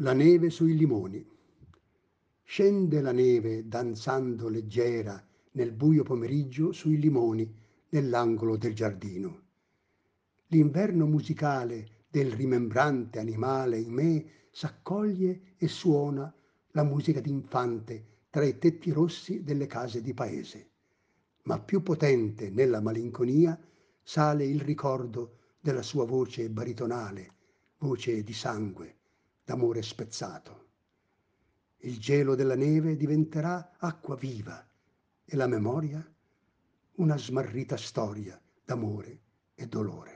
La neve sui limoni. Scende la neve danzando leggera nel buio pomeriggio sui limoni nell'angolo del giardino. L'inverno musicale del rimembrante animale in me s'accoglie e suona la musica d'infante tra i tetti rossi delle case di paese. Ma più potente nella malinconia sale il ricordo della sua voce baritonale, voce di sangue, d'amore spezzato. Il gelo della neve diventerà acqua viva e la memoria una smarrita storia d'amore e dolore.